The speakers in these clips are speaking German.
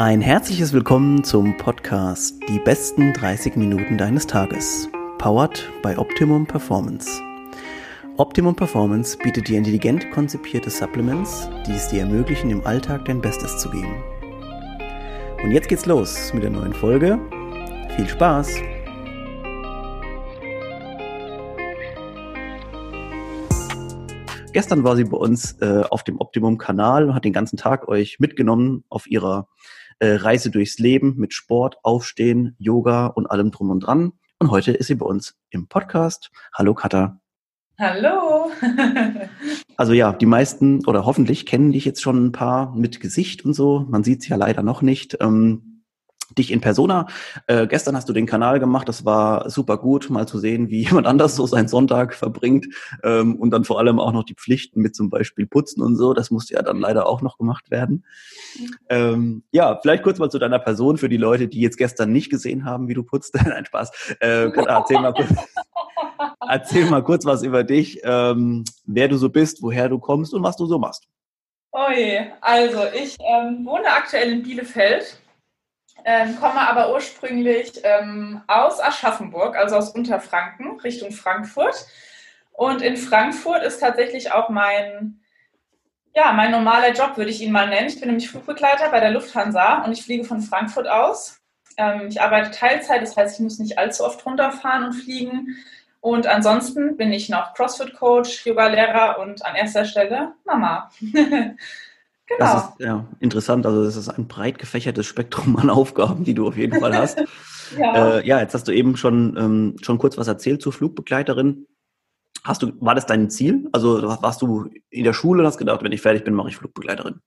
Ein herzliches Willkommen zum Podcast Die besten 30 Minuten deines Tages. Powered by Optimum Performance. Optimum Performance bietet dir intelligent konzipierte Supplements, die es dir ermöglichen, im Alltag dein Bestes zu geben. Und jetzt geht's los mit der neuen Folge. Viel Spaß! Gestern war sie bei uns äh, auf dem Optimum-Kanal und hat den ganzen Tag euch mitgenommen auf ihrer äh, Reise durchs Leben mit Sport, Aufstehen, Yoga und allem drum und dran. Und heute ist sie bei uns im Podcast. Hallo Katha. Hallo. also ja, die meisten oder hoffentlich kennen dich jetzt schon ein paar mit Gesicht und so. Man sieht es ja leider noch nicht. Ähm, dich in Persona. Äh, gestern hast du den Kanal gemacht, das war super gut, mal zu sehen, wie jemand anders so seinen Sonntag verbringt ähm, und dann vor allem auch noch die Pflichten mit zum Beispiel Putzen und so, das musste ja dann leider auch noch gemacht werden. Ähm, ja, vielleicht kurz mal zu deiner Person für die Leute, die jetzt gestern nicht gesehen haben, wie du putzt. Nein, Spaß. Äh, erzähl, mal kurz, erzähl mal kurz was über dich, ähm, wer du so bist, woher du kommst und was du so machst. Oje, also ich ähm, wohne aktuell in Bielefeld ähm, komme aber ursprünglich ähm, aus Aschaffenburg, also aus Unterfranken, Richtung Frankfurt. Und in Frankfurt ist tatsächlich auch mein, ja, mein normaler Job, würde ich ihn mal nennen. Ich bin nämlich Flugbegleiter bei der Lufthansa und ich fliege von Frankfurt aus. Ähm, ich arbeite Teilzeit, das heißt, ich muss nicht allzu oft runterfahren und fliegen. Und ansonsten bin ich noch CrossFit-Coach, Yoga-Lehrer und an erster Stelle Mama. Genau. Das ist ja interessant. Also das ist ein breit gefächertes Spektrum an Aufgaben, die du auf jeden Fall hast. ja. Äh, ja, jetzt hast du eben schon, ähm, schon kurz was erzählt zur Flugbegleiterin. Hast du, war das dein Ziel? Also warst du in der Schule und hast gedacht, wenn ich fertig bin, mache ich Flugbegleiterin?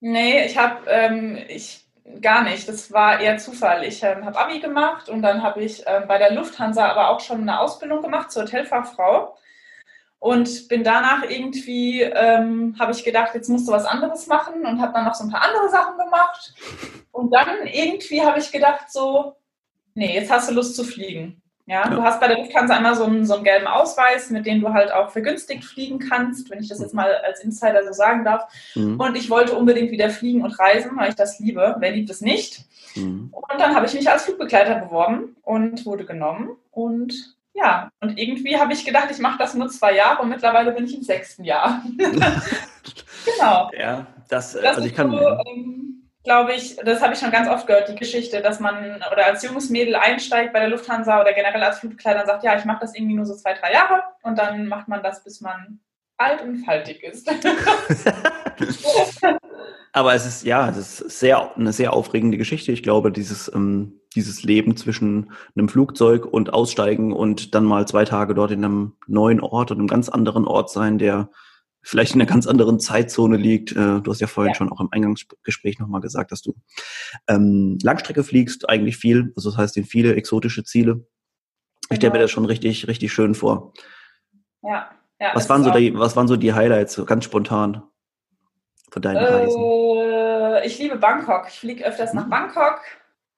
Nee, ich habe ähm, ich gar nicht. Das war eher Zufall. Ich ähm, habe Abi gemacht und dann habe ich ähm, bei der Lufthansa aber auch schon eine Ausbildung gemacht zur Hotelfachfrau. Und bin danach irgendwie, ähm, habe ich gedacht, jetzt musst du was anderes machen und habe dann noch so ein paar andere Sachen gemacht. Und dann irgendwie habe ich gedacht, so, nee, jetzt hast du Lust zu fliegen. Ja, ja. du hast bei der Lufthansa einmal so einen, so einen gelben Ausweis, mit dem du halt auch vergünstigt fliegen kannst, wenn ich das jetzt mal als Insider so sagen darf. Mhm. Und ich wollte unbedingt wieder fliegen und reisen, weil ich das liebe. Wer liebt es nicht? Mhm. Und dann habe ich mich als Flugbegleiter beworben und wurde genommen. Und ja, und irgendwie habe ich gedacht, ich mache das nur zwei Jahre und mittlerweile bin ich im sechsten Jahr. genau. Ja, das, das also ich kann. So, ähm, glaube ich, das habe ich schon ganz oft gehört, die Geschichte, dass man oder als junges Mädel einsteigt bei der Lufthansa oder generell als Flugbegleiter und sagt, ja, ich mache das irgendwie nur so zwei, drei Jahre und dann macht man das, bis man alt und faltig ist. Aber es ist ja, es ist sehr, eine sehr aufregende Geschichte. Ich glaube, dieses, ähm, dieses Leben zwischen einem Flugzeug und Aussteigen und dann mal zwei Tage dort in einem neuen Ort und einem ganz anderen Ort sein, der vielleicht in einer ganz anderen Zeitzone liegt. Äh, du hast ja vorhin ja. schon auch im Eingangsgespräch nochmal gesagt, dass du ähm, Langstrecke fliegst, eigentlich viel. Also das heißt, in viele exotische Ziele. Ich stelle mir genau. das schon richtig, richtig schön vor. Ja. ja was, waren so die, was waren so die Highlights, ganz spontan? von deinen äh, Reisen? Ich liebe Bangkok. Ich fliege öfters nach hm. Bangkok.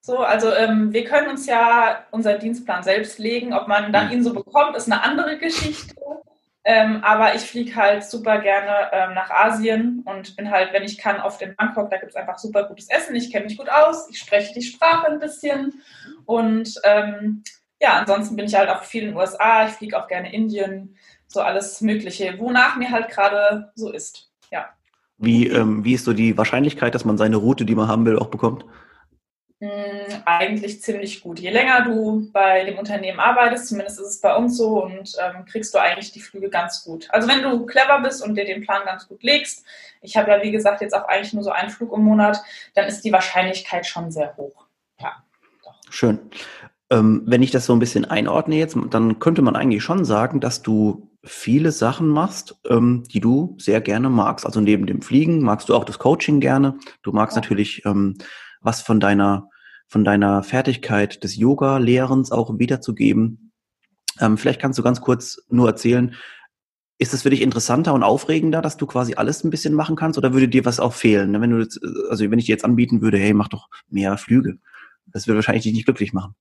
So, also ähm, wir können uns ja unseren Dienstplan selbst legen. Ob man dann hm. ihn so bekommt, ist eine andere Geschichte. Ähm, aber ich fliege halt super gerne ähm, nach Asien und bin halt, wenn ich kann, oft in Bangkok. Da gibt es einfach super gutes Essen. Ich kenne mich gut aus. Ich spreche die Sprache ein bisschen. Und ähm, ja, ansonsten bin ich halt auch viel in den USA. Ich fliege auch gerne Indien. So alles Mögliche, wonach mir halt gerade so ist. Ja. Wie, ähm, wie ist so die Wahrscheinlichkeit, dass man seine Route, die man haben will, auch bekommt? Eigentlich ziemlich gut. Je länger du bei dem Unternehmen arbeitest, zumindest ist es bei uns so, und ähm, kriegst du eigentlich die Flüge ganz gut. Also wenn du clever bist und dir den Plan ganz gut legst, ich habe ja wie gesagt jetzt auch eigentlich nur so einen Flug im Monat, dann ist die Wahrscheinlichkeit schon sehr hoch. Ja. Doch. Schön. Ähm, wenn ich das so ein bisschen einordne jetzt, dann könnte man eigentlich schon sagen, dass du viele Sachen machst, ähm, die du sehr gerne magst. Also neben dem Fliegen magst du auch das Coaching gerne. Du magst ja. natürlich ähm, was von deiner von deiner Fertigkeit des Yoga-Lehrens auch wiederzugeben. Ähm, vielleicht kannst du ganz kurz nur erzählen, ist es für dich interessanter und aufregender, dass du quasi alles ein bisschen machen kannst, oder würde dir was auch fehlen? Ne? Wenn du jetzt, also wenn ich dir jetzt anbieten würde, hey, mach doch mehr Flüge, das würde wahrscheinlich dich nicht glücklich machen.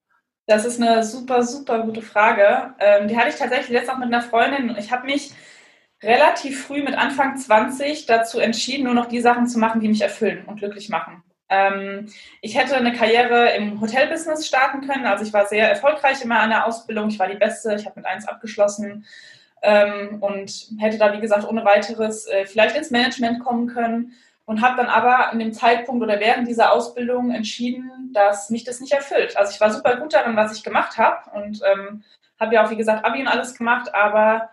Das ist eine super, super gute Frage. Ähm, die hatte ich tatsächlich letztens auch mit einer Freundin. Ich habe mich relativ früh mit Anfang 20 dazu entschieden, nur noch die Sachen zu machen, die mich erfüllen und glücklich machen. Ähm, ich hätte eine Karriere im Hotelbusiness starten können. Also ich war sehr erfolgreich immer an der Ausbildung. Ich war die Beste. Ich habe mit eins abgeschlossen ähm, und hätte da, wie gesagt, ohne weiteres äh, vielleicht ins Management kommen können und habe dann aber an dem Zeitpunkt oder während dieser Ausbildung entschieden, dass mich das nicht erfüllt. Also ich war super gut darin, was ich gemacht habe und ähm, habe ja auch, wie gesagt, Abi und alles gemacht, aber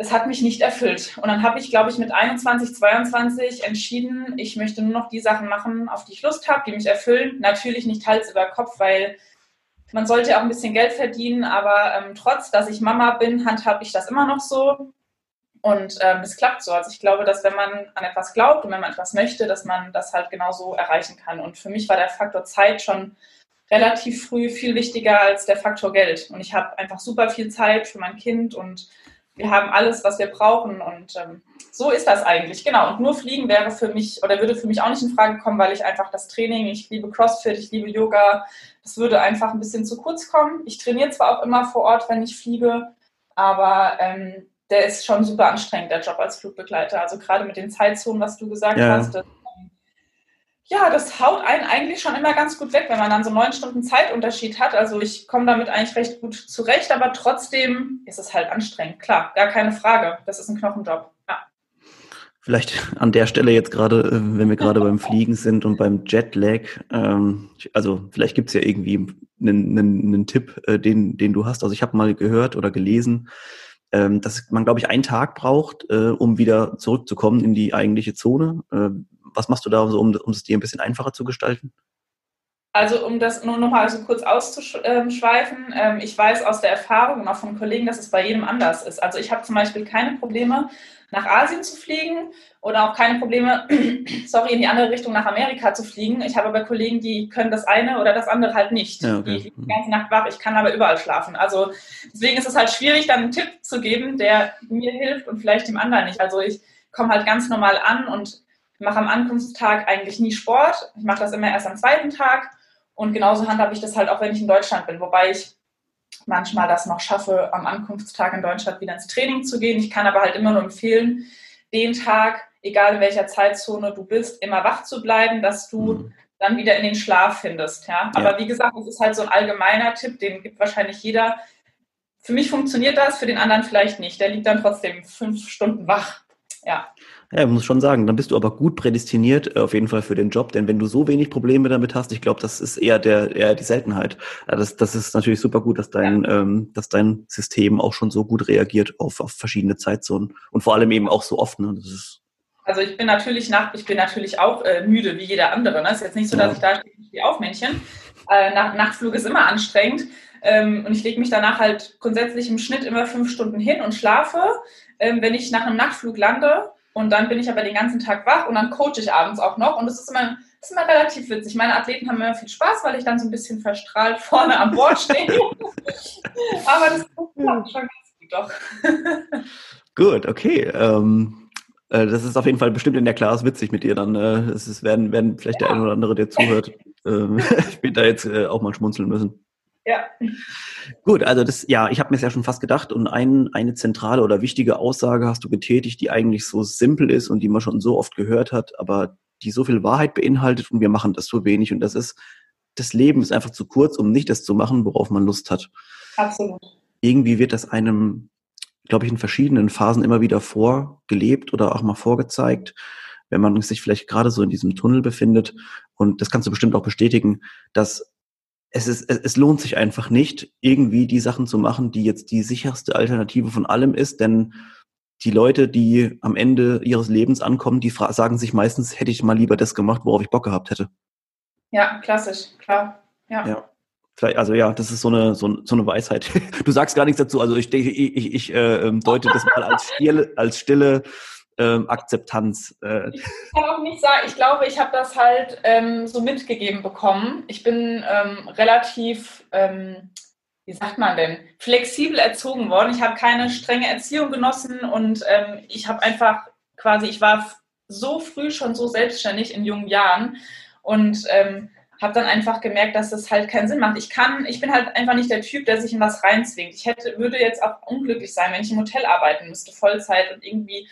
es hat mich nicht erfüllt. Und dann habe ich, glaube ich, mit 21, 22 entschieden, ich möchte nur noch die Sachen machen, auf die ich Lust habe, die mich erfüllen. Natürlich nicht Hals über Kopf, weil man sollte auch ein bisschen Geld verdienen, aber ähm, trotz, dass ich Mama bin, handhabe ich das immer noch so. Und ähm, es klappt so. Also ich glaube, dass wenn man an etwas glaubt und wenn man etwas möchte, dass man das halt genauso erreichen kann. Und für mich war der Faktor Zeit schon relativ früh viel wichtiger als der Faktor Geld. Und ich habe einfach super viel Zeit für mein Kind und wir haben alles, was wir brauchen. Und ähm, so ist das eigentlich, genau. Und nur Fliegen wäre für mich oder würde für mich auch nicht in Frage kommen, weil ich einfach das Training, ich liebe CrossFit, ich liebe Yoga, das würde einfach ein bisschen zu kurz kommen. Ich trainiere zwar auch immer vor Ort, wenn ich fliege, aber ähm, der ist schon super anstrengend, der Job als Flugbegleiter. Also gerade mit den Zeitzonen, was du gesagt ja. hast, das, ja, das haut einen eigentlich schon immer ganz gut weg, wenn man dann so neun Stunden Zeitunterschied hat. Also ich komme damit eigentlich recht gut zurecht, aber trotzdem ist es halt anstrengend. Klar, gar keine Frage. Das ist ein Knochenjob. Ja. Vielleicht an der Stelle jetzt gerade, äh, wenn wir gerade beim Fliegen sind und beim Jetlag, ähm, also vielleicht gibt es ja irgendwie einen, einen, einen Tipp, äh, den, den du hast. Also ich habe mal gehört oder gelesen, ähm, dass man, glaube ich, einen Tag braucht, äh, um wieder zurückzukommen in die eigentliche Zone. Äh, was machst du da, so, um, um es dir ein bisschen einfacher zu gestalten? Also um das nur noch mal so kurz auszuschweifen, ähm, ich weiß aus der Erfahrung und auch von Kollegen, dass es bei jedem anders ist. Also ich habe zum Beispiel keine Probleme, nach Asien zu fliegen oder auch keine Probleme, sorry, in die andere Richtung nach Amerika zu fliegen. Ich habe aber Kollegen, die können das eine oder das andere halt nicht. Ja, okay. Die liegen die ganze Nacht wach, ich kann aber überall schlafen. Also deswegen ist es halt schwierig, dann einen Tipp zu geben, der mir hilft und vielleicht dem anderen nicht. Also ich komme halt ganz normal an und mache am Ankunftstag eigentlich nie Sport. Ich mache das immer erst am zweiten Tag und genauso handhabe ich das halt auch, wenn ich in Deutschland bin, wobei ich manchmal das noch schaffe, am Ankunftstag in Deutschland wieder ins Training zu gehen. Ich kann aber halt immer nur empfehlen, den Tag, egal in welcher Zeitzone du bist, immer wach zu bleiben, dass du mhm. dann wieder in den Schlaf findest. Ja? Aber ja. wie gesagt, es ist halt so ein allgemeiner Tipp, den gibt wahrscheinlich jeder. Für mich funktioniert das, für den anderen vielleicht nicht. Der liegt dann trotzdem fünf Stunden wach. Ja. Ja, ich muss schon sagen, dann bist du aber gut prädestiniert äh, auf jeden Fall für den Job, denn wenn du so wenig Probleme damit hast, ich glaube, das ist eher der eher die Seltenheit. Das, das ist natürlich super gut, dass dein ja. ähm, dass dein System auch schon so gut reagiert auf, auf verschiedene Zeitzonen und vor allem eben auch so oft. Ne? Das ist also ich bin natürlich nach, ich bin natürlich auch äh, müde wie jeder andere. Ne? Ist jetzt nicht so, dass ich da stehe wie Aufmännchen. Äh, nach, Nachtflug ist immer anstrengend. Ähm, und ich lege mich danach halt grundsätzlich im Schnitt immer fünf Stunden hin und schlafe. Ähm, wenn ich nach einem Nachtflug lande, und dann bin ich aber den ganzen Tag wach und dann coache ich abends auch noch. Und das ist immer, das ist immer relativ witzig. Meine Athleten haben immer viel Spaß, weil ich dann so ein bisschen verstrahlt vorne am Bord stehe. aber das klappt schon ganz gut doch. gut, okay. Ähm, äh, das ist auf jeden Fall bestimmt in der Klasse witzig mit dir dann. Äh, es ist, werden, werden vielleicht ja. der eine oder andere, der zuhört, äh, später jetzt äh, auch mal schmunzeln müssen. Ja. Gut, also das, ja, ich habe mir es ja schon fast gedacht und ein, eine zentrale oder wichtige Aussage hast du getätigt, die eigentlich so simpel ist und die man schon so oft gehört hat, aber die so viel Wahrheit beinhaltet und wir machen das so wenig und das ist, das Leben ist einfach zu kurz, um nicht das zu machen, worauf man Lust hat. Absolut. Irgendwie wird das einem, glaube ich, in verschiedenen Phasen immer wieder vorgelebt oder auch mal vorgezeigt, wenn man sich vielleicht gerade so in diesem Tunnel befindet und das kannst du bestimmt auch bestätigen, dass es, ist, es, es lohnt sich einfach nicht, irgendwie die Sachen zu machen, die jetzt die sicherste Alternative von allem ist, denn die Leute, die am Ende ihres Lebens ankommen, die sagen sich meistens, hätte ich mal lieber das gemacht, worauf ich Bock gehabt hätte. Ja, klassisch, klar. Ja. ja. Vielleicht, also ja, das ist so eine, so, so eine Weisheit. Du sagst gar nichts dazu, also ich, ich, ich, ich äh, ähm, deute das mal als stille, als stille ähm, Akzeptanz. Äh. Ich kann auch nicht sagen, ich glaube, ich habe das halt ähm, so mitgegeben bekommen. Ich bin ähm, relativ, ähm, wie sagt man denn, flexibel erzogen worden. Ich habe keine strenge Erziehung genossen und ähm, ich habe einfach quasi, ich war so früh schon so selbstständig in jungen Jahren und ähm, habe dann einfach gemerkt, dass das halt keinen Sinn macht. Ich kann, ich bin halt einfach nicht der Typ, der sich in was reinzwingt. Ich hätte, würde jetzt auch unglücklich sein, wenn ich im Hotel arbeiten müsste, Vollzeit und irgendwie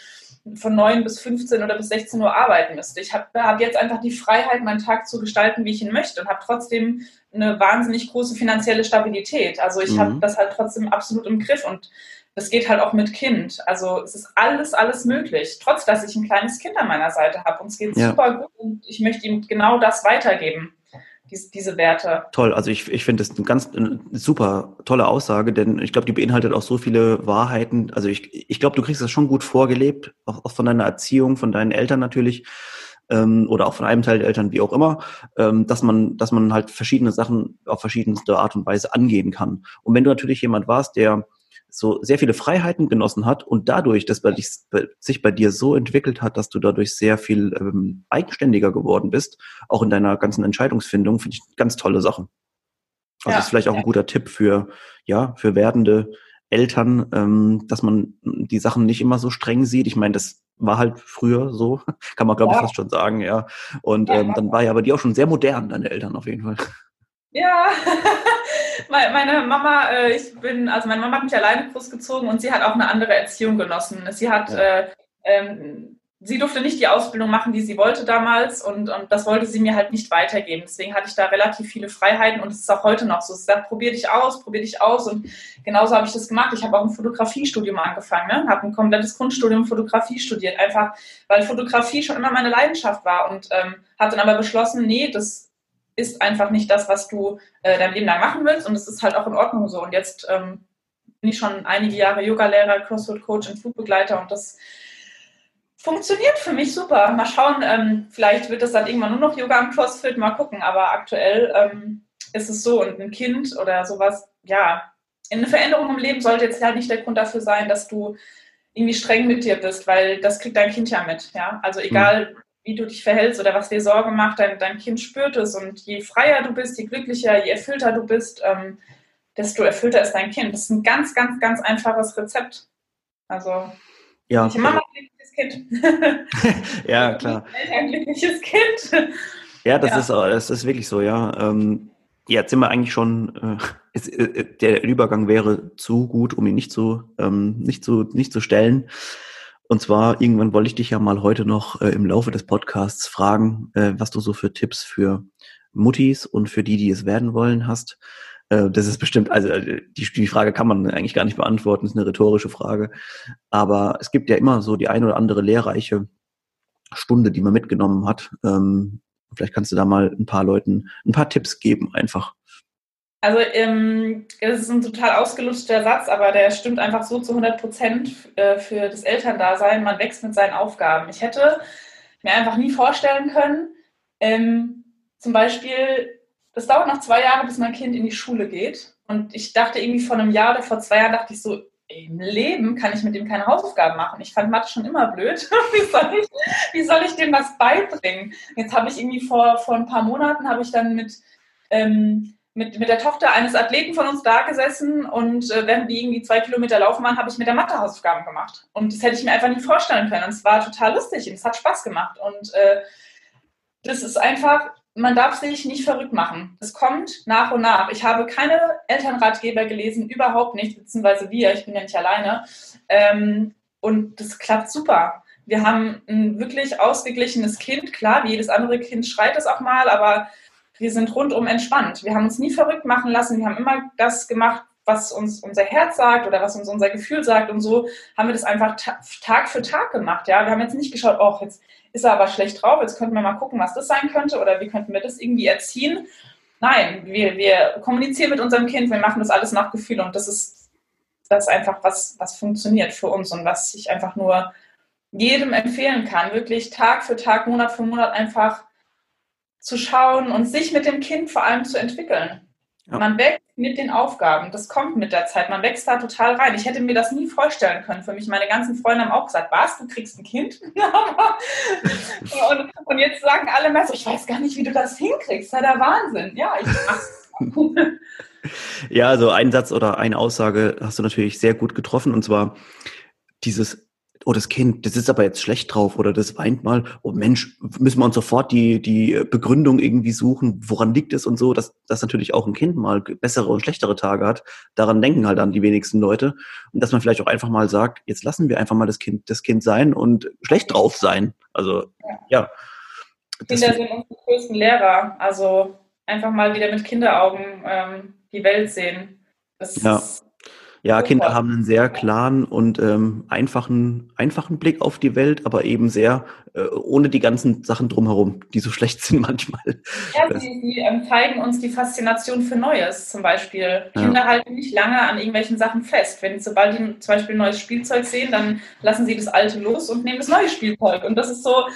von 9 bis 15 oder bis 16 Uhr arbeiten müsste. Ich habe hab jetzt einfach die Freiheit, meinen Tag zu gestalten, wie ich ihn möchte und habe trotzdem eine wahnsinnig große finanzielle Stabilität. Also ich mhm. habe das halt trotzdem absolut im Griff und das geht halt auch mit Kind. Also es ist alles, alles möglich, trotz dass ich ein kleines Kind an meiner Seite habe und es geht ja. super gut und ich möchte ihm genau das weitergeben diese, diese Werte. Toll, also ich, ich finde das eine ganz eine super tolle Aussage, denn ich glaube, die beinhaltet auch so viele Wahrheiten. Also ich, ich glaube, du kriegst das schon gut vorgelebt, auch, auch von deiner Erziehung, von deinen Eltern natürlich ähm, oder auch von einem Teil der Eltern, wie auch immer, ähm, dass man, dass man halt verschiedene Sachen auf verschiedenste Art und Weise angehen kann. Und wenn du natürlich jemand warst, der so sehr viele Freiheiten genossen hat und dadurch, dass bei dich, sich bei dir so entwickelt hat, dass du dadurch sehr viel ähm, eigenständiger geworden bist, auch in deiner ganzen Entscheidungsfindung, finde ich ganz tolle Sachen. Also ja, ist vielleicht auch ein guter Tipp für, ja, für werdende Eltern, ähm, dass man die Sachen nicht immer so streng sieht. Ich meine, das war halt früher so, kann man glaube ja. ich fast schon sagen, ja. Und ähm, dann war ja aber die auch schon sehr modern, deine Eltern auf jeden Fall. Ja, meine Mama, äh, ich bin, also meine Mama hat mich alleine großgezogen und sie hat auch eine andere Erziehung genossen. Sie hat, ja. äh, ähm, sie durfte nicht die Ausbildung machen, die sie wollte damals und, und das wollte sie mir halt nicht weitergeben. Deswegen hatte ich da relativ viele Freiheiten und es ist auch heute noch so. Sie sagt, probier dich aus, probier dich aus und genauso habe ich das gemacht. Ich habe auch ein Fotografiestudium angefangen, ne? habe ein komplettes Grundstudium Fotografie studiert, einfach weil Fotografie schon immer meine Leidenschaft war und ähm, habe dann aber beschlossen, nee, das ist einfach nicht das, was du äh, dein Leben lang machen willst und es ist halt auch in Ordnung so. Und jetzt ähm, bin ich schon einige Jahre Yoga-Lehrer, CrossFit-Coach und Flugbegleiter und das funktioniert für mich super. Mal schauen, ähm, vielleicht wird das dann irgendwann nur noch Yoga und CrossFit, mal gucken. Aber aktuell ähm, ist es so und ein Kind oder sowas, ja, eine Veränderung im Leben sollte jetzt halt nicht der Grund dafür sein, dass du irgendwie streng mit dir bist, weil das kriegt dein Kind ja mit. Ja? Also egal, mhm wie du dich verhältst oder was dir Sorge macht, dein, dein Kind spürt es. Und je freier du bist, je glücklicher, je erfüllter du bist, ähm, desto erfüllter ist dein Kind. Das ist ein ganz, ganz, ganz einfaches Rezept. Also, ja. ich Mama glückliches Kind. ja, klar. Ein glückliches Kind. Ja, das, ja. Ist, das ist wirklich so, ja. Ähm, jetzt sind wir eigentlich schon, äh, ist, äh, der Übergang wäre zu gut, um ihn nicht zu, ähm, nicht zu, nicht zu stellen. Und zwar, irgendwann wollte ich dich ja mal heute noch äh, im Laufe des Podcasts fragen, äh, was du so für Tipps für Muttis und für die, die es werden wollen, hast. Äh, das ist bestimmt, also äh, die, die Frage kann man eigentlich gar nicht beantworten, ist eine rhetorische Frage. Aber es gibt ja immer so die ein oder andere lehrreiche Stunde, die man mitgenommen hat. Ähm, vielleicht kannst du da mal ein paar Leuten ein paar Tipps geben, einfach. Also ähm, das ist ein total ausgelutschter Satz, aber der stimmt einfach so zu 100 Prozent äh, für das Elterndasein. Man wächst mit seinen Aufgaben. Ich hätte mir einfach nie vorstellen können, ähm, zum Beispiel, das dauert noch zwei Jahre, bis mein Kind in die Schule geht. Und ich dachte irgendwie vor einem Jahr oder vor zwei Jahren, dachte ich so, im Leben kann ich mit dem keine Hausaufgaben machen. Ich fand Mathe schon immer blöd. wie, soll ich, wie soll ich dem was beibringen? Jetzt habe ich irgendwie vor, vor ein paar Monaten, habe ich dann mit... Ähm, mit, mit der Tochter eines Athleten von uns da gesessen und äh, während wir irgendwie zwei Kilometer laufen waren, habe ich mit der Mathe Hausaufgaben gemacht. Und das hätte ich mir einfach nicht vorstellen können. Und es war total lustig und es hat Spaß gemacht. Und äh, das ist einfach, man darf sich nicht verrückt machen. Es kommt nach und nach. Ich habe keine Elternratgeber gelesen, überhaupt nicht, beziehungsweise wir, ich bin ja nicht alleine. Ähm, und das klappt super. Wir haben ein wirklich ausgeglichenes Kind. Klar, wie jedes andere Kind schreit es auch mal, aber wir sind rundum entspannt. Wir haben uns nie verrückt machen lassen. Wir haben immer das gemacht, was uns unser Herz sagt oder was uns unser Gefühl sagt. Und so haben wir das einfach Tag für Tag gemacht. Ja, wir haben jetzt nicht geschaut, oh, jetzt ist er aber schlecht drauf. Jetzt könnten wir mal gucken, was das sein könnte oder wie könnten wir das irgendwie erziehen. Nein, wir, wir kommunizieren mit unserem Kind. Wir machen das alles nach Gefühl und das ist das einfach was, was funktioniert für uns und was ich einfach nur jedem empfehlen kann. Wirklich Tag für Tag, Monat für Monat einfach zu schauen und sich mit dem Kind vor allem zu entwickeln. Ja. Man wächst mit den Aufgaben, das kommt mit der Zeit, man wächst da total rein. Ich hätte mir das nie vorstellen können. Für mich, meine ganzen Freunde haben auch gesagt, was, du kriegst ein Kind? und, und, jetzt sagen alle mehr so, ich weiß gar nicht, wie du das hinkriegst, ja der Wahnsinn. Ja, ich mach's. ja, also ein Satz oder eine Aussage hast du natürlich sehr gut getroffen und zwar dieses oh, das Kind, das ist aber jetzt schlecht drauf oder das weint mal, oh Mensch, müssen wir uns sofort die, die Begründung irgendwie suchen, woran liegt es und so, dass, dass natürlich auch ein Kind mal bessere und schlechtere Tage hat. Daran denken halt dann die wenigsten Leute. Und dass man vielleicht auch einfach mal sagt, jetzt lassen wir einfach mal das Kind, das Kind sein und schlecht drauf sein. Also, ja. ja. Kinder sind unsere größten Lehrer. Also einfach mal wieder mit Kinderaugen ähm, die Welt sehen. Das ja. ist ja, Kinder haben einen sehr klaren und ähm, einfachen, einfachen Blick auf die Welt, aber eben sehr äh, ohne die ganzen Sachen drumherum, die so schlecht sind manchmal. Ja, sie, sie ähm, zeigen uns die Faszination für Neues zum Beispiel. Kinder ja. halten nicht lange an irgendwelchen Sachen fest. Wenn sobald die zum Beispiel ein neues Spielzeug sehen, dann lassen sie das alte los und nehmen das neue Spielzeug. Und das ist so,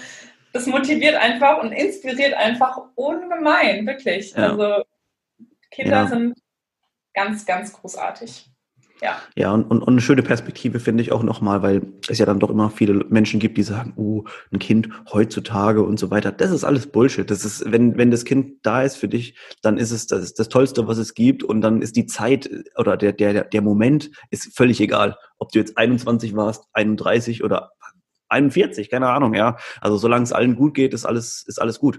das motiviert einfach und inspiriert einfach ungemein, wirklich. Ja. Also Kinder ja. sind ganz, ganz großartig. Ja, ja und, und, und eine schöne Perspektive finde ich auch nochmal, weil es ja dann doch immer viele Menschen gibt, die sagen, oh, ein Kind heutzutage und so weiter. Das ist alles Bullshit. Das ist, wenn, wenn das Kind da ist für dich, dann ist es das, das Tollste, was es gibt und dann ist die Zeit oder der, der, der Moment ist völlig egal. Ob du jetzt 21 warst, 31 oder 41, keine Ahnung, ja. Also solange es allen gut geht, ist alles, ist alles gut.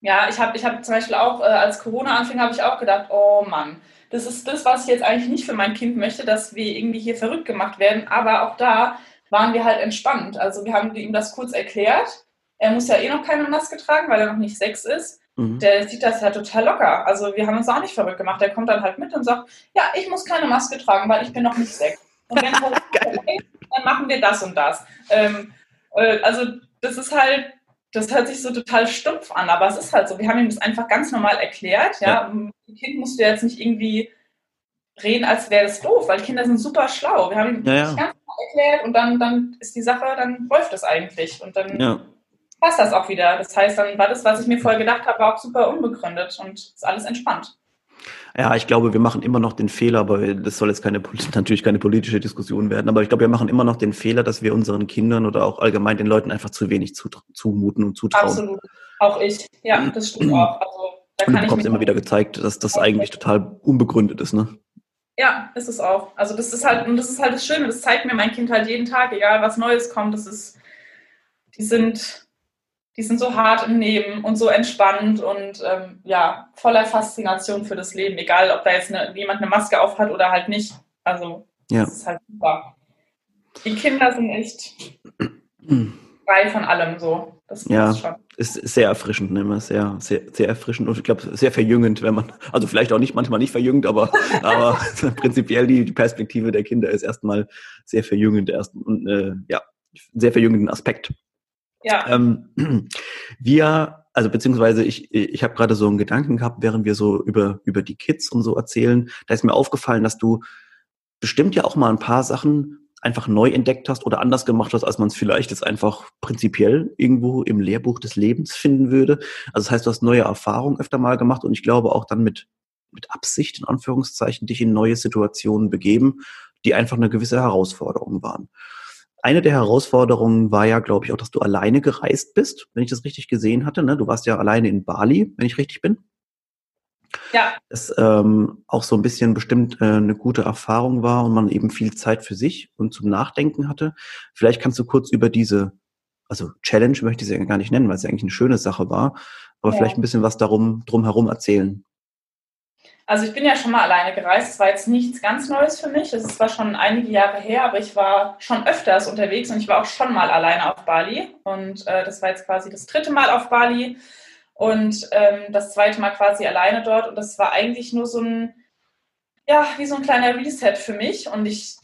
Ja, ich habe ich hab zum Beispiel auch, äh, als Corona anfing, habe ich auch gedacht, oh Mann, das ist das, was ich jetzt eigentlich nicht für mein Kind möchte, dass wir irgendwie hier verrückt gemacht werden. Aber auch da waren wir halt entspannt. Also wir haben ihm das kurz erklärt. Er muss ja eh noch keine Maske tragen, weil er noch nicht sechs ist. Mhm. Der sieht das ja total locker. Also wir haben uns auch nicht verrückt gemacht. Der kommt dann halt mit und sagt, ja, ich muss keine Maske tragen, weil ich bin noch nicht sechs. Und wenn okay, dann machen wir das und das. Ähm, äh, also das ist halt das hört sich so total stumpf an, aber es ist halt so. Wir haben ihm das einfach ganz normal erklärt. Ja, ja. Ein Kind musst du jetzt nicht irgendwie reden, als wäre das doof, weil Kinder sind super schlau. Wir haben ihm ja, ja. ganz normal erklärt und dann, dann ist die Sache, dann läuft das eigentlich und dann ja. passt das auch wieder. Das heißt, dann war das, was ich mir vorher gedacht habe, auch super unbegründet und ist alles entspannt. Ja, ich glaube, wir machen immer noch den Fehler, aber das soll jetzt keine, natürlich keine politische Diskussion werden, aber ich glaube, wir machen immer noch den Fehler, dass wir unseren Kindern oder auch allgemein den Leuten einfach zu wenig zumuten und zutrauen. Absolut. Auch ich. Ja, das stimmt auch. Also, da und du bekommst immer wieder gezeigt, dass das eigentlich total unbegründet ist, ne? Ja, ist es auch. Also das ist halt, und das ist halt das Schöne, das zeigt mir mein Kind halt jeden Tag, egal was Neues kommt, das ist, die sind die sind so hart im Nehmen und so entspannt und ähm, ja, voller Faszination für das Leben, egal ob da jetzt eine, jemand eine Maske auf hat oder halt nicht. Also, ja. das ist halt super. Die Kinder sind echt frei von allem so. Das ja, ist sehr erfrischend, ne? sehr, sehr, sehr erfrischend und ich glaube sehr verjüngend, wenn man, also vielleicht auch nicht manchmal nicht verjüngend, aber, aber prinzipiell die, die Perspektive der Kinder ist erstmal sehr verjüngend erst und äh, ja, sehr verjüngenden Aspekt. Ja. Ähm, wir, also beziehungsweise ich, ich habe gerade so einen Gedanken gehabt, während wir so über, über die Kids und so erzählen, da ist mir aufgefallen, dass du bestimmt ja auch mal ein paar Sachen einfach neu entdeckt hast oder anders gemacht hast, als man es vielleicht jetzt einfach prinzipiell irgendwo im Lehrbuch des Lebens finden würde. Also das heißt, du hast neue Erfahrungen öfter mal gemacht und ich glaube auch dann mit, mit Absicht, in Anführungszeichen, dich in neue Situationen begeben, die einfach eine gewisse Herausforderung waren. Eine der Herausforderungen war ja, glaube ich, auch, dass du alleine gereist bist, wenn ich das richtig gesehen hatte. Ne? Du warst ja alleine in Bali, wenn ich richtig bin. Ja. Das ähm, auch so ein bisschen bestimmt äh, eine gute Erfahrung war und man eben viel Zeit für sich und zum Nachdenken hatte. Vielleicht kannst du kurz über diese, also Challenge möchte ich sie ja gar nicht nennen, weil es ja eigentlich eine schöne Sache war, aber ja. vielleicht ein bisschen was darum drumherum erzählen. Also ich bin ja schon mal alleine gereist. Es war jetzt nichts ganz Neues für mich. Es zwar schon einige Jahre her, aber ich war schon öfters unterwegs und ich war auch schon mal alleine auf Bali. Und äh, das war jetzt quasi das dritte Mal auf Bali und ähm, das zweite Mal quasi alleine dort. Und das war eigentlich nur so ein, ja, wie so ein kleiner Reset für mich. Und ich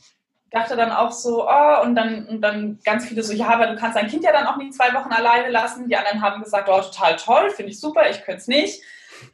dachte dann auch so, oh, und dann, und dann ganz viele so, ja, aber du kannst dein Kind ja dann auch nicht zwei Wochen alleine lassen. Die anderen haben gesagt, oh, total toll, finde ich super, ich könnte es nicht.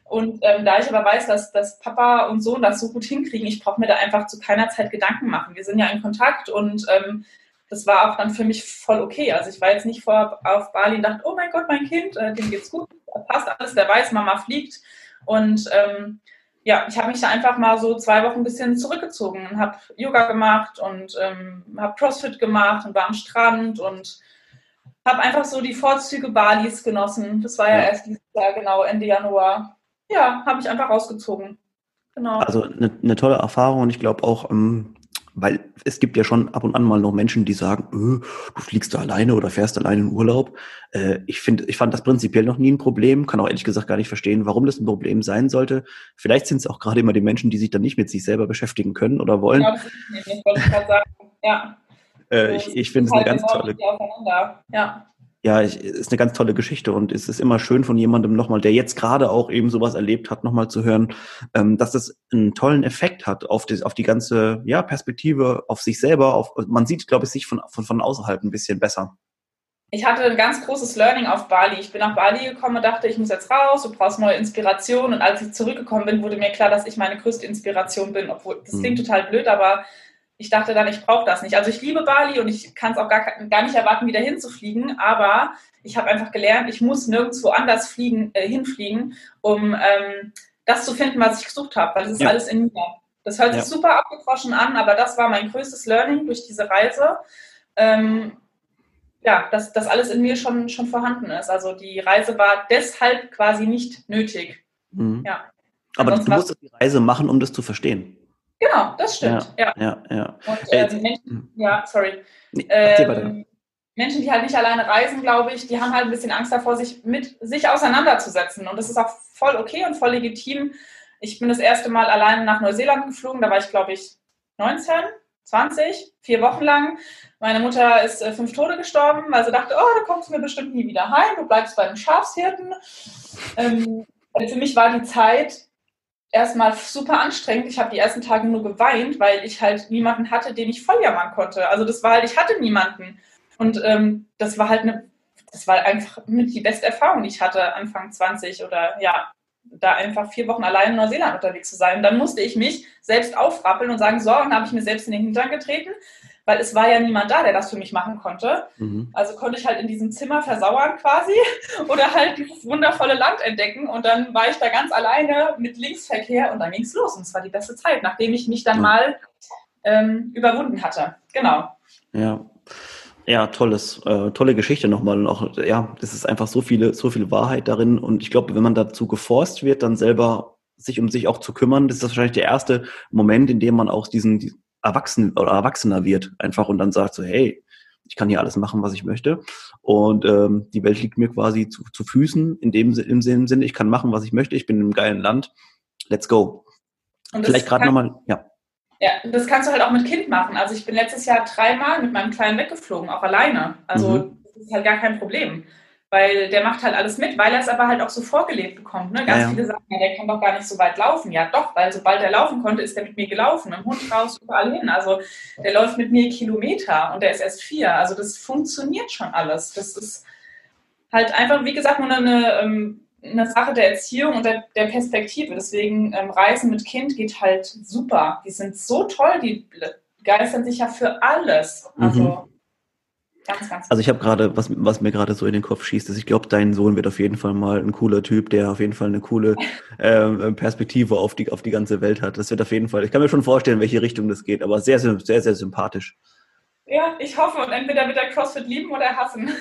Und ähm, da ich aber weiß, dass, dass Papa und Sohn das so gut hinkriegen, ich brauche mir da einfach zu keiner Zeit Gedanken machen. Wir sind ja in Kontakt und ähm, das war auch dann für mich voll okay. Also ich war jetzt nicht vor auf Bali und dachte, oh mein Gott, mein Kind, äh, dem geht's gut, passt alles, der weiß, Mama fliegt. Und ähm, ja, ich habe mich da einfach mal so zwei Wochen ein bisschen zurückgezogen und habe Yoga gemacht und ähm, habe CrossFit gemacht und war am Strand und habe einfach so die Vorzüge Balis genossen. Das war ja, ja. erst dieses Jahr, genau, Ende Januar. Ja, habe ich einfach rausgezogen. Genau. Also eine, eine tolle Erfahrung und ich glaube auch, ähm, Weil es gibt ja schon ab und an mal noch Menschen, die sagen, öh, du fliegst da alleine oder fährst alleine in Urlaub. Äh, ich finde, ich fand das prinzipiell noch nie ein Problem, kann auch ehrlich gesagt gar nicht verstehen, warum das ein Problem sein sollte. Vielleicht sind es auch gerade immer die Menschen, die sich dann nicht mit sich selber beschäftigen können oder wollen. Ja, das ist nicht, wollte ich gerade sagen. Ja. Äh, ich ich finde es eine ganz tolle. Ja ja, ich, ist eine ganz tolle Geschichte und es ist immer schön von jemandem nochmal, der jetzt gerade auch eben sowas erlebt hat, nochmal zu hören, ähm, dass das einen tollen Effekt hat auf die, auf die ganze ja, Perspektive, auf sich selber. Auf, man sieht, glaube ich, sich von, von, von außerhalb ein bisschen besser. Ich hatte ein ganz großes Learning auf Bali. Ich bin nach Bali gekommen und dachte, ich muss jetzt raus, du brauchst neue Inspiration. Und als ich zurückgekommen bin, wurde mir klar, dass ich meine größte Inspiration bin. Obwohl, das klingt mhm. total blöd, aber ich dachte dann, ich brauche das nicht. Also ich liebe Bali und ich kann es auch gar, gar nicht erwarten, wieder hinzufliegen, aber ich habe einfach gelernt, ich muss nirgendwo anders fliegen, äh, hinfliegen, um ähm, das zu finden, was ich gesucht habe, weil es ist ja. alles in mir. Das hört sich ja. super abgedroschen an, aber das war mein größtes Learning durch diese Reise. Ähm, ja, dass das alles in mir schon, schon vorhanden ist. Also die Reise war deshalb quasi nicht nötig. Mhm. Ja. Aber du musstest die Reise machen, um das zu verstehen. Genau, das stimmt. Ja, ja. ja, ja. Und ähm, Menschen, hm. ja, sorry. Ähm, Menschen, die halt nicht alleine reisen, glaube ich, die haben halt ein bisschen Angst davor, sich mit sich auseinanderzusetzen. Und das ist auch voll okay und voll legitim. Ich bin das erste Mal alleine nach Neuseeland geflogen, da war ich, glaube ich, 19, 20, vier Wochen lang. Meine Mutter ist äh, fünf Tode gestorben, weil sie dachte, oh, da kommst du mir bestimmt nie wieder heim, du bleibst bei den Schafshirten. Ähm, für mich war die Zeit erstmal super anstrengend. Ich habe die ersten Tage nur geweint, weil ich halt niemanden hatte, den ich volljammern konnte. Also das war halt, ich hatte niemanden. Und ähm, das war halt eine, das war einfach mit die beste Erfahrung, die ich hatte, Anfang 20 oder ja, da einfach vier Wochen allein in Neuseeland unterwegs zu sein. Und dann musste ich mich selbst aufrappeln und sagen, so, dann habe ich mir selbst in den Hintern getreten weil es war ja niemand da, der das für mich machen konnte. Mhm. Also konnte ich halt in diesem Zimmer versauern quasi oder halt dieses wundervolle Land entdecken und dann war ich da ganz alleine mit Linksverkehr und dann ging es los und es war die beste Zeit, nachdem ich mich dann ja. mal ähm, überwunden hatte. Genau. Ja. Ja, tolles, äh, tolle Geschichte nochmal. Und auch, ja, es ist einfach so viele, so viel Wahrheit darin. Und ich glaube, wenn man dazu geforst wird, dann selber sich um sich auch zu kümmern, das ist wahrscheinlich der erste Moment, in dem man auch diesen, erwachsen oder erwachsener wird einfach und dann sagt so, hey, ich kann hier alles machen, was ich möchte. Und ähm, die Welt liegt mir quasi zu, zu Füßen, in dem, im Sinne, ich kann machen, was ich möchte, ich bin in einem geilen Land. Let's go. Vielleicht gerade nochmal, ja. Ja, das kannst du halt auch mit Kind machen. Also ich bin letztes Jahr dreimal mit meinem Kleinen weggeflogen, auch alleine. Also mhm. das ist halt gar kein Problem weil der macht halt alles mit, weil er es aber halt auch so vorgelebt bekommt. Ne? Ganz ja, ja. viele sagen, ja, der kann doch gar nicht so weit laufen. Ja, doch, weil sobald er laufen konnte, ist er mit mir gelaufen, dem Hund raus, überall hin. Also der läuft mit mir Kilometer und der ist erst vier. Also das funktioniert schon alles. Das ist halt einfach, wie gesagt, nur eine, ähm, eine Sache der Erziehung und der, der Perspektive. Deswegen ähm, Reisen mit Kind geht halt super. Die sind so toll, die begeistern sich ja für alles. Also mhm. Ganz, ganz also ich habe gerade, was, was mir gerade so in den Kopf schießt, ist, ich glaube, dein Sohn wird auf jeden Fall mal ein cooler Typ, der auf jeden Fall eine coole äh, Perspektive auf die, auf die ganze Welt hat. Das wird auf jeden Fall, ich kann mir schon vorstellen, welche Richtung das geht, aber sehr, sehr, sehr, sehr sympathisch. Ja, ich hoffe, und entweder wird er CrossFit lieben oder hassen.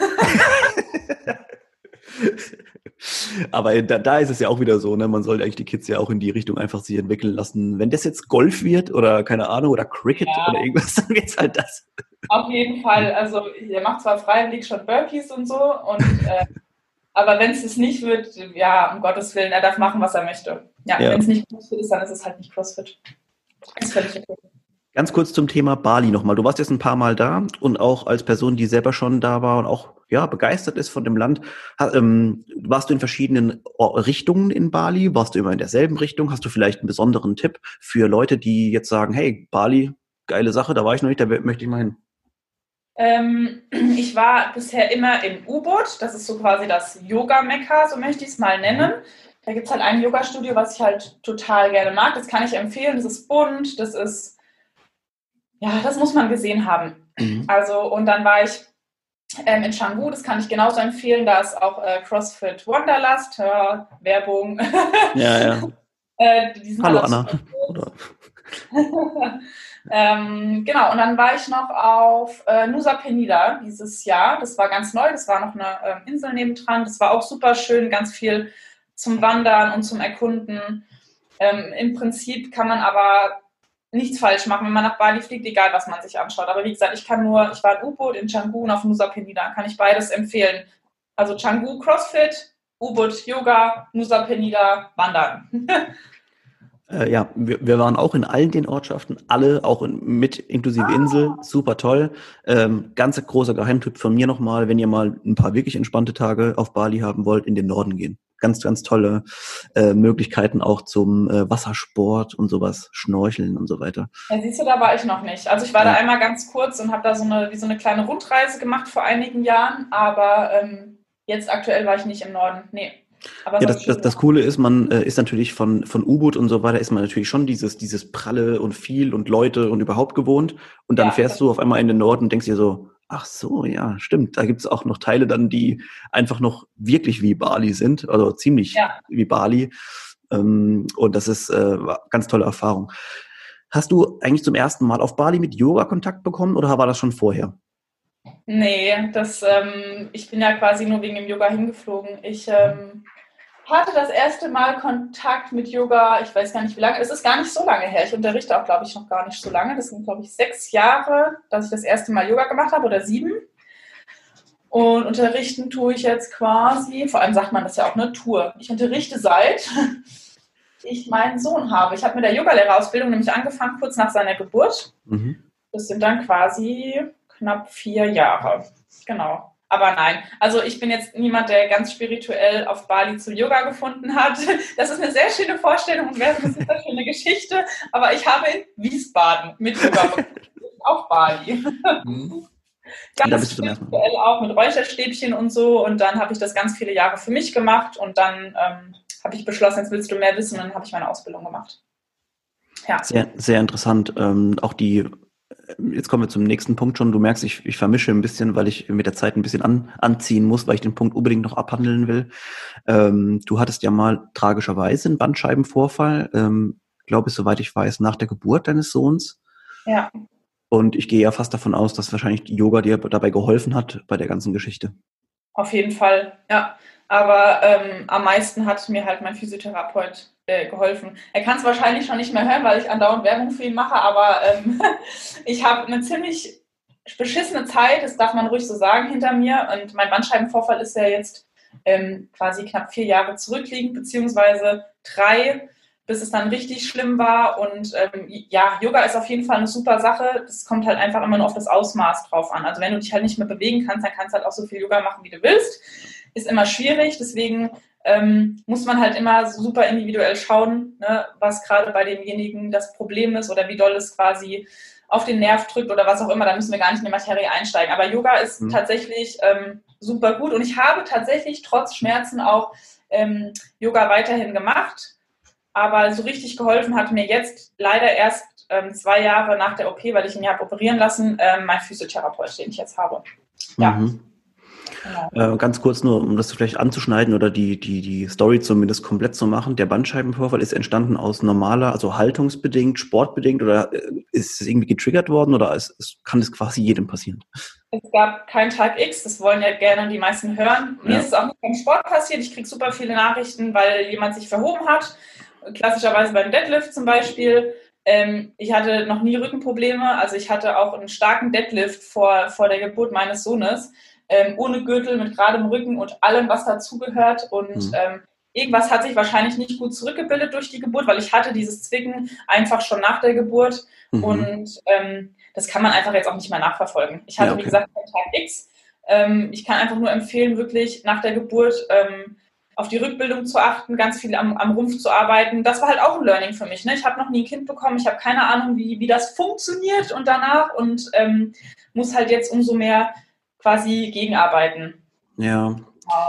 Aber da, da ist es ja auch wieder so, ne? Man sollte eigentlich die Kids ja auch in die Richtung einfach sich entwickeln lassen. Wenn das jetzt Golf wird oder keine Ahnung oder Cricket ja. oder irgendwas, dann wird's halt das. Auf jeden Fall. Also er macht zwar freiwillig schon Burpees und so, und, äh, aber wenn es es nicht wird, ja, um Gottes Willen, er darf machen, was er möchte. Ja, ja. wenn es nicht CrossFit ist, dann ist es halt nicht CrossFit. Das ist völlig okay. Ganz kurz zum Thema Bali nochmal. Du warst jetzt ein paar Mal da und auch als Person, die selber schon da war und auch ja begeistert ist von dem Land. Hast, ähm, warst du in verschiedenen Richtungen in Bali? Warst du immer in derselben Richtung? Hast du vielleicht einen besonderen Tipp für Leute, die jetzt sagen, hey, Bali, geile Sache, da war ich noch nicht, da möchte ich mal hin? Ähm, ich war bisher immer im U-Boot. Das ist so quasi das Yoga-Mekka, so möchte ich es mal nennen. Da gibt es halt ein Yoga-Studio, was ich halt total gerne mag. Das kann ich empfehlen. Das ist bunt, das ist ja, das muss man gesehen haben. Mhm. Also, und dann war ich ähm, in Canggu, das kann ich genauso empfehlen. Da ist auch äh, CrossFit Wanderlust, ja, Werbung. Ja, ja. äh, Hallo Anna. ähm, genau, und dann war ich noch auf äh, Nusa Penida dieses Jahr. Das war ganz neu, das war noch eine ähm, Insel nebendran. Das war auch super schön, ganz viel zum Wandern und zum Erkunden. Ähm, Im Prinzip kann man aber nichts falsch machen, wenn man nach Bali fliegt, egal was man sich anschaut. Aber wie gesagt, ich kann nur, ich war in U-Boot, in Canggu und auf Nusa Penida, kann ich beides empfehlen. Also Canggu CrossFit, U-Boot Yoga, Nusa Penida Wandern. Äh, ja, wir, wir waren auch in allen den Ortschaften, alle, auch in, mit inklusive ah. Insel, super toll. Ähm, ganz großer Geheimtipp von mir nochmal, wenn ihr mal ein paar wirklich entspannte Tage auf Bali haben wollt, in den Norden gehen. Ganz, ganz tolle äh, Möglichkeiten auch zum äh, Wassersport und sowas, Schnorcheln und so weiter. Ja, siehst du, da war ich noch nicht. Also ich war ja. da einmal ganz kurz und habe da so eine, wie so eine kleine Rundreise gemacht vor einigen Jahren, aber ähm, jetzt aktuell war ich nicht im Norden. Nee. Aber ja, das, das, das Coole ist, man äh, ist natürlich von, von U-Boot und so weiter, ist man natürlich schon dieses, dieses Pralle und viel und Leute und überhaupt gewohnt. Und dann ja, fährst du auf einmal in den Norden und denkst dir so, ach so, ja, stimmt. Da gibt es auch noch Teile dann, die einfach noch wirklich wie Bali sind, also ziemlich ja. wie Bali. Ähm, und das ist äh, ganz tolle Erfahrung. Hast du eigentlich zum ersten Mal auf Bali mit Yoga Kontakt bekommen oder war das schon vorher? Nee, das, ähm, ich bin ja quasi nur wegen dem Yoga hingeflogen. Ich ähm, hatte das erste Mal Kontakt mit Yoga, ich weiß gar nicht wie lange, es ist gar nicht so lange her. Ich unterrichte auch, glaube ich, noch gar nicht so lange. Das sind, glaube ich, sechs Jahre, dass ich das erste Mal Yoga gemacht habe oder sieben. Und unterrichten tue ich jetzt quasi, vor allem sagt man das ja auch eine Tour. Ich unterrichte seit ich meinen Sohn habe. Ich habe mit der Yogalehrerausbildung nämlich angefangen, kurz nach seiner Geburt. Mhm. Das sind dann quasi knapp vier Jahre. Genau. Aber nein, also ich bin jetzt niemand, der ganz spirituell auf Bali zu Yoga gefunden hat. Das ist eine sehr schöne Vorstellung und wäre eine super schöne Geschichte. Aber ich habe in Wiesbaden mit Yoga auf Bali. Mhm. Ganz spirituell auch mit Räucherstäbchen und so. Und dann habe ich das ganz viele Jahre für mich gemacht und dann ähm, habe ich beschlossen, jetzt willst du mehr wissen und dann habe ich meine Ausbildung gemacht. Ja. Sehr, sehr interessant. Ähm, auch die jetzt kommen wir zum nächsten Punkt schon. Du merkst, ich, ich vermische ein bisschen, weil ich mit der Zeit ein bisschen an, anziehen muss, weil ich den Punkt unbedingt noch abhandeln will. Ähm, du hattest ja mal tragischerweise einen Bandscheibenvorfall, ähm, glaube ich, soweit ich weiß, nach der Geburt deines Sohns. Ja. Und ich gehe ja fast davon aus, dass wahrscheinlich Yoga dir dabei geholfen hat bei der ganzen Geschichte. Auf jeden Fall, ja. Aber ähm, am meisten hat mir halt mein Physiotherapeut äh, geholfen. Er kann es wahrscheinlich schon nicht mehr hören, weil ich andauernd Werbung für ihn mache, aber ähm, ich habe eine ziemlich beschissene Zeit, das darf man ruhig so sagen, hinter mir. Und mein Bandscheibenvorfall ist ja jetzt ähm, quasi knapp vier Jahre zurückliegend, beziehungsweise drei, bis es dann richtig schlimm war. Und ähm, ja, Yoga ist auf jeden Fall eine super Sache. Das kommt halt einfach immer nur auf das Ausmaß drauf an. Also wenn du dich halt nicht mehr bewegen kannst, dann kannst du halt auch so viel Yoga machen, wie du willst. Ist immer schwierig, deswegen ähm, muss man halt immer super individuell schauen, ne, was gerade bei demjenigen das Problem ist oder wie doll es quasi auf den Nerv drückt oder was auch immer. Da müssen wir gar nicht in die Materie einsteigen. Aber Yoga ist mhm. tatsächlich ähm, super gut und ich habe tatsächlich trotz Schmerzen auch ähm, Yoga weiterhin gemacht. Aber so richtig geholfen hat mir jetzt leider erst ähm, zwei Jahre nach der OP, weil ich ihn ja habe operieren lassen, ähm, mein Physiotherapeut, den ich jetzt habe. Ja. Mhm. Genau. Äh, ganz kurz nur, um das vielleicht anzuschneiden oder die, die, die Story zumindest komplett zu machen. Der Bandscheibenvorfall ist entstanden aus normaler, also haltungsbedingt, sportbedingt oder äh, ist es irgendwie getriggert worden oder ist, ist, kann das quasi jedem passieren? Es gab keinen Tag X, das wollen ja gerne die meisten hören. Mir ja. ist es auch nicht beim Sport passiert. Ich kriege super viele Nachrichten, weil jemand sich verhoben hat. Klassischerweise beim Deadlift zum Beispiel. Ähm, ich hatte noch nie Rückenprobleme. Also ich hatte auch einen starken Deadlift vor, vor der Geburt meines Sohnes ähm, ohne Gürtel, mit geradem Rücken und allem, was dazugehört. Und mhm. ähm, irgendwas hat sich wahrscheinlich nicht gut zurückgebildet durch die Geburt, weil ich hatte dieses Zwicken einfach schon nach der Geburt. Mhm. Und ähm, das kann man einfach jetzt auch nicht mehr nachverfolgen. Ich hatte, ja, okay. wie gesagt, keinen Tag X. Ähm, ich kann einfach nur empfehlen, wirklich nach der Geburt ähm, auf die Rückbildung zu achten, ganz viel am, am Rumpf zu arbeiten. Das war halt auch ein Learning für mich. Ne? Ich habe noch nie ein Kind bekommen, ich habe keine Ahnung, wie, wie das funktioniert und danach und ähm, muss halt jetzt umso mehr quasi gegenarbeiten. Ja.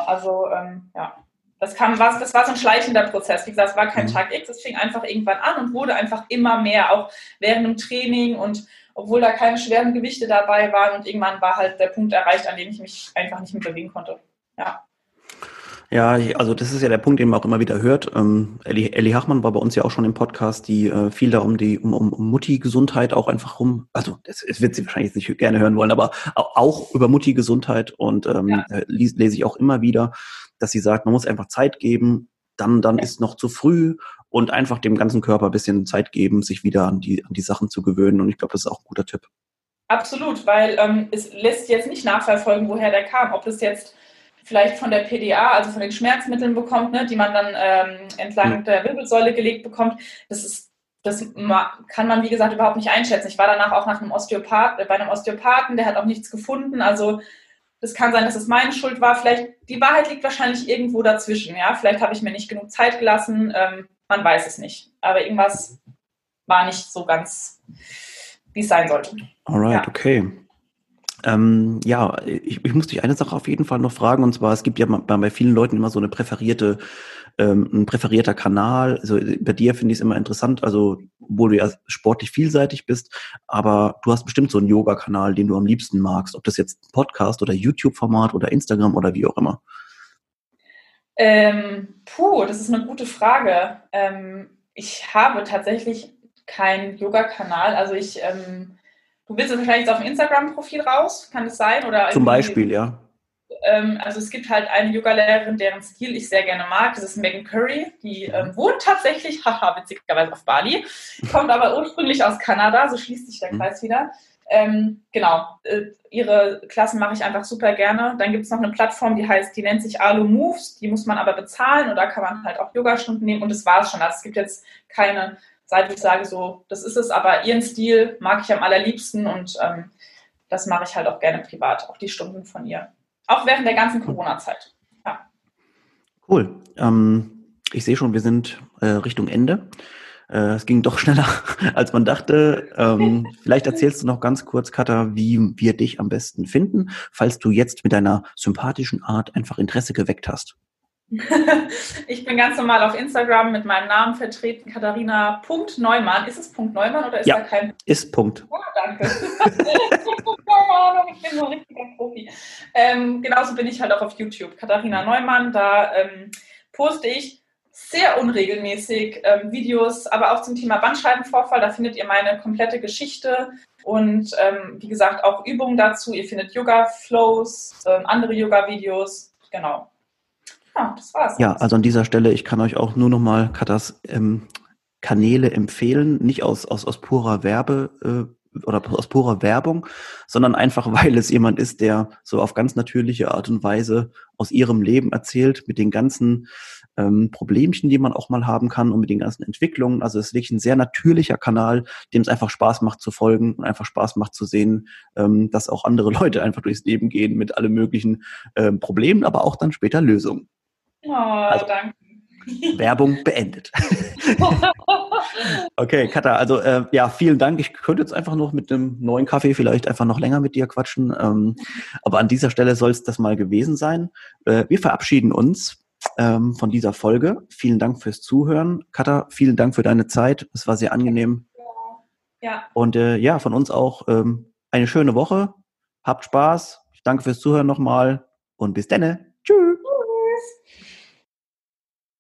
Also, ähm, ja. Das, kam, was, das war so ein schleichender Prozess. Wie gesagt, es war kein mhm. Tag X, es fing einfach irgendwann an und wurde einfach immer mehr, auch während dem Training und obwohl da keine schweren Gewichte dabei waren und irgendwann war halt der Punkt erreicht, an dem ich mich einfach nicht mehr bewegen konnte. Ja. Ja, also das ist ja der Punkt, den man auch immer wieder hört. Ähm, Ellie, Ellie Hachmann war bei uns ja auch schon im Podcast, die äh, viel da um die um, um Mutti-Gesundheit auch einfach rum. Also das, das wird sie wahrscheinlich nicht gerne hören wollen, aber auch über Mutti-Gesundheit und ähm, ja. Äh, lese ich auch immer wieder, dass sie sagt, man muss einfach Zeit geben. Dann dann ja. ist noch zu früh und einfach dem ganzen Körper ein bisschen Zeit geben, sich wieder an die, an die Sachen zu gewöhnen. Und ich glaube, das ist auch ein guter Tipp. Absolut, weil ähm, es lässt jetzt nicht nachverfolgen, woher der kam. Ob das jetzt vielleicht von der PDA, also von den Schmerzmitteln bekommt, ne, die man dann ähm, entlang mhm. der Wirbelsäule gelegt bekommt, das ist das kann man, wie gesagt, überhaupt nicht einschätzen. Ich war danach auch nach einem Osteopath, bei einem Osteopathen, der hat auch nichts gefunden. Also es kann sein, dass es meine Schuld war. Vielleicht, die Wahrheit liegt wahrscheinlich irgendwo dazwischen. Ja? Vielleicht habe ich mir nicht genug Zeit gelassen. Ähm, man weiß es nicht. Aber irgendwas war nicht so ganz, wie es sein sollte. Alright, ja. okay. Ähm, ja, ich, ich muss dich eine Sache auf jeden Fall noch fragen, und zwar, es gibt ja bei, bei vielen Leuten immer so eine präferierte, ähm, ein präferierter Kanal. Also bei dir finde ich es immer interessant, also obwohl du ja sportlich vielseitig bist, aber du hast bestimmt so einen Yoga-Kanal, den du am liebsten magst, ob das jetzt Podcast oder YouTube-Format oder Instagram oder wie auch immer. Ähm, puh, das ist eine gute Frage. Ähm, ich habe tatsächlich keinen Yoga-Kanal. Also ich ähm, Du willst wahrscheinlich jetzt auf dem Instagram-Profil raus, kann es sein? Oder Zum Beispiel, ja. Ähm, also es gibt halt eine Yoga-Lehrerin, deren Stil ich sehr gerne mag. Das ist Megan Curry. Die mhm. ähm, wohnt tatsächlich, haha, witzigerweise auf Bali, kommt aber ursprünglich aus Kanada, so schließt sich der mhm. Kreis wieder. Ähm, genau, äh, ihre Klassen mache ich einfach super gerne. Dann gibt es noch eine Plattform, die heißt, die nennt sich Alu Moves. Die muss man aber bezahlen und da kann man halt auch Yoga-Stunden nehmen und das war es schon. Also es gibt jetzt keine seit ich sage, so, das ist es, aber ihren Stil mag ich am allerliebsten und ähm, das mache ich halt auch gerne privat, auch die Stunden von ihr. Auch während der ganzen Corona-Zeit. Ja. Cool. Ähm, ich sehe schon, wir sind äh, Richtung Ende. Äh, es ging doch schneller, als man dachte. Ähm, vielleicht erzählst du noch ganz kurz, Katha, wie wir dich am besten finden, falls du jetzt mit deiner sympathischen Art einfach Interesse geweckt hast. ich bin ganz normal auf Instagram mit meinem Namen vertreten, Katharina.neumann. Ist es Punkt Neumann oder ist ja, da kein? Ist Punkt. Oh, danke. Keine Ahnung, ich bin so ein richtiger Profi. Ähm, genauso bin ich halt auch auf YouTube. Katharina Neumann, da ähm, poste ich sehr unregelmäßig ähm, Videos, aber auch zum Thema Bandscheibenvorfall. Da findet ihr meine komplette Geschichte und ähm, wie gesagt auch Übungen dazu. Ihr findet Yoga-Flows, ähm, andere Yoga-Videos. Genau. Ja, das war's. Ja, also an dieser Stelle, ich kann euch auch nur nochmal Katas ähm, Kanäle empfehlen, nicht aus, aus, aus purer Werbe äh, oder aus purer Werbung, sondern einfach, weil es jemand ist, der so auf ganz natürliche Art und Weise aus ihrem Leben erzählt, mit den ganzen ähm, Problemchen, die man auch mal haben kann und mit den ganzen Entwicklungen. Also es ist wirklich ein sehr natürlicher Kanal, dem es einfach Spaß macht zu folgen und einfach Spaß macht zu sehen, ähm, dass auch andere Leute einfach durchs Leben gehen mit allen möglichen ähm, Problemen, aber auch dann später Lösungen. Oh, also, danke. Werbung beendet. okay, Katha, also äh, ja, vielen Dank. Ich könnte jetzt einfach noch mit einem neuen Kaffee vielleicht einfach noch länger mit dir quatschen. Ähm, aber an dieser Stelle soll es das mal gewesen sein. Äh, wir verabschieden uns ähm, von dieser Folge. Vielen Dank fürs Zuhören. Katha, vielen Dank für deine Zeit. Es war sehr angenehm. Ja. Und äh, ja, von uns auch ähm, eine schöne Woche. Habt Spaß. Danke fürs Zuhören nochmal und bis denne. Tschüss.